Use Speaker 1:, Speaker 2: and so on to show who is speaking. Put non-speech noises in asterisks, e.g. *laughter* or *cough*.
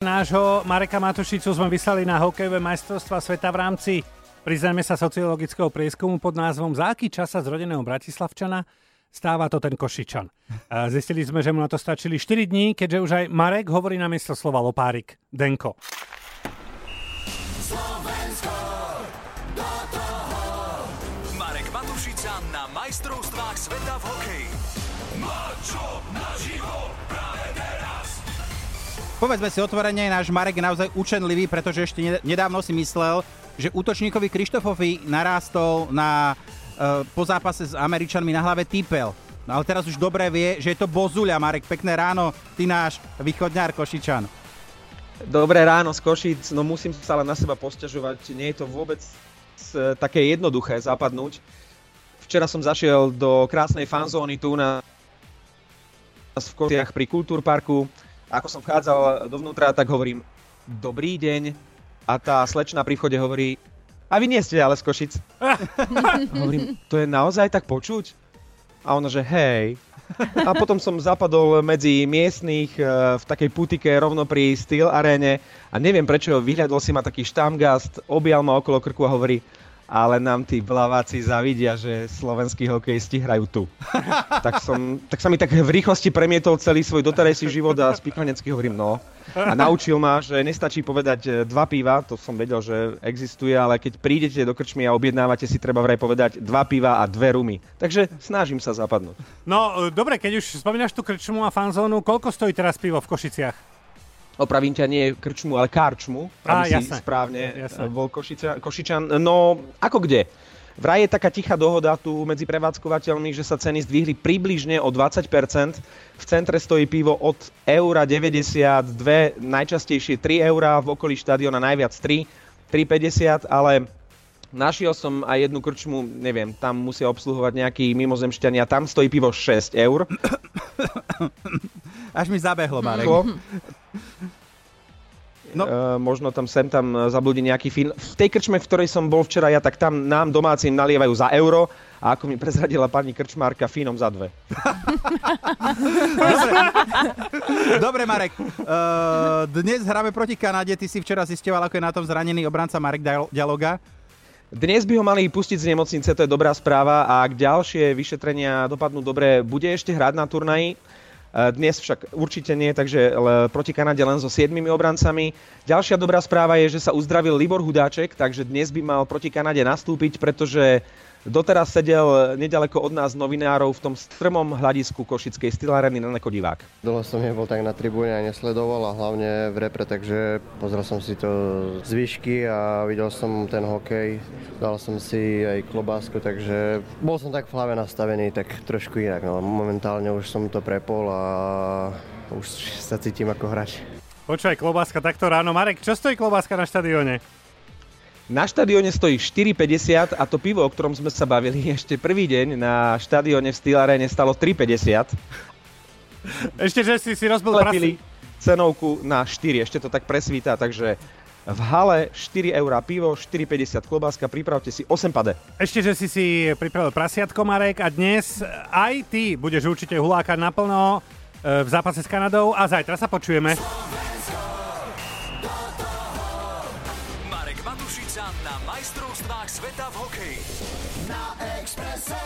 Speaker 1: Nášho Mareka Matušicu sme vyslali na hokejové majstrovstva sveta v rámci, priznajme sa, sociologického prieskumu pod názvom Za aký čas sa z rodeného Bratislavčana stáva to ten Košičan. Zistili sme, že mu na to stačili 4 dní, keďže už aj Marek hovorí na miesto slova Lopárik. Denko.
Speaker 2: Na majstrovstvách sveta v hokeji. Mačo naživo práve teraz.
Speaker 3: Povedzme si otvorene, náš Marek je naozaj učenlivý, pretože ešte nedávno si myslel, že útočníkovi Krištofovi narástol na, uh, po zápase s Američanmi na hlave Týpel. No ale teraz už dobre vie, že je to Bozuľa, Marek. Pekné ráno, ty náš východňár Košičan.
Speaker 4: Dobré ráno z Košic, no musím sa ale na seba posťažovať, nie je to vôbec e, také jednoduché zapadnúť. Včera som zašiel do krásnej fanzóny tu na v Košiach pri Kultúrparku. Ako som vchádzal dovnútra, tak hovorím dobrý deň a tá slečna pri vchode hovorí a vy nie ste ale z Košic. *laughs* hovorím, to je naozaj tak počuť? A ona, že hej, a potom som zapadol medzi miestných e, v takej putike rovno pri Steel aréne a neviem prečo, vyhľadol si ma taký štamgast, objal ma okolo krku a hovorí ale nám tí blaváci zavidia, že slovenskí hokejisti hrajú tu. *laughs* tak, som, tak sa mi tak v rýchlosti premietol celý svoj doterajší život a spichlenecky hovorím no. A naučil ma, že nestačí povedať e, dva piva, to som vedel, že existuje, ale keď prídete do krčmy a objednávate si, treba vraj povedať dva piva a dve rumy. Takže snažím sa zapadnúť.
Speaker 1: No, e, dobre, keď už spomínaš tú krčmu a fanzónu, koľko stojí teraz pivo v Košiciach?
Speaker 4: Opravím ťa, nie krčmu, ale karčmu, aby Á, si jasne. správne jasne. bol Košičan, Košičan. No, ako kde? Vraj je taká tichá dohoda tu medzi prevádzkovateľmi, že sa ceny zdvihli približne o 20%. V centre stojí pivo od eura 92, najčastejšie 3 eurá, v okolí štadiona najviac 3, 3,50, ale Našiel som aj jednu krčmu, neviem, tam musia obsluhovať nejakí mimozemšťania, tam stojí pivo 6 eur.
Speaker 3: Až mi zabehlo, Marek. *laughs*
Speaker 4: No. Uh, možno tam sem tam zabludí nejaký film. V tej krčme, v ktorej som bol včera ja, tak tam nám domácim nalievajú za euro a ako mi prezradila pani krčmárka, fínom za dve.
Speaker 3: Dobre. Dobre, Marek. Uh, dnes hráme proti Kanade. Ty si včera zistoval, ako je na tom zranený obranca Marek Dialoga.
Speaker 4: Dnes by ho mali pustiť z nemocnice, to je dobrá správa a ak ďalšie vyšetrenia dopadnú dobre, bude ešte hrať na turnaji. Eh, dnes však určite nie, takže proti Kanade len so 7 obrancami. Ďalšia dobrá správa je, že sa uzdravil Libor Hudáček, takže dnes by mal proti Kanade nastúpiť, pretože Doteraz sedel nedaleko od nás novinárov v tom strmom hľadisku Košickej stylareny na Divák.
Speaker 5: Dlho som nebol tak na tribúne a nesledoval a hlavne v repre, takže pozrel som si to z výšky a videl som ten hokej. Dal som si aj klobásku, takže bol som tak v hlave nastavený, tak trošku inak. No. Momentálne už som to prepol a už sa cítim ako hráč.
Speaker 1: Počúvaj, klobáska takto ráno. Marek, čo stojí klobáska na štadióne?
Speaker 4: Na štadióne stojí 4,50 a to pivo, o ktorom sme sa bavili *laughs* ešte prvý deň na štadióne v Steel Arene stalo 3,50.
Speaker 1: Ešte, že si si rozbil prasy.
Speaker 4: cenovku na 4, ešte to tak presvíta, takže v hale 4 eurá pivo, 4,50 klobáska, pripravte si 8 pade.
Speaker 1: Ešte, že si si pripravil prasiatko, Marek, a dnes aj ty budeš určite hulákať naplno e, v zápase s Kanadou a zajtra sa počujeme.
Speaker 2: Na majstrovstvách sveta v hokeji. Na Expresse.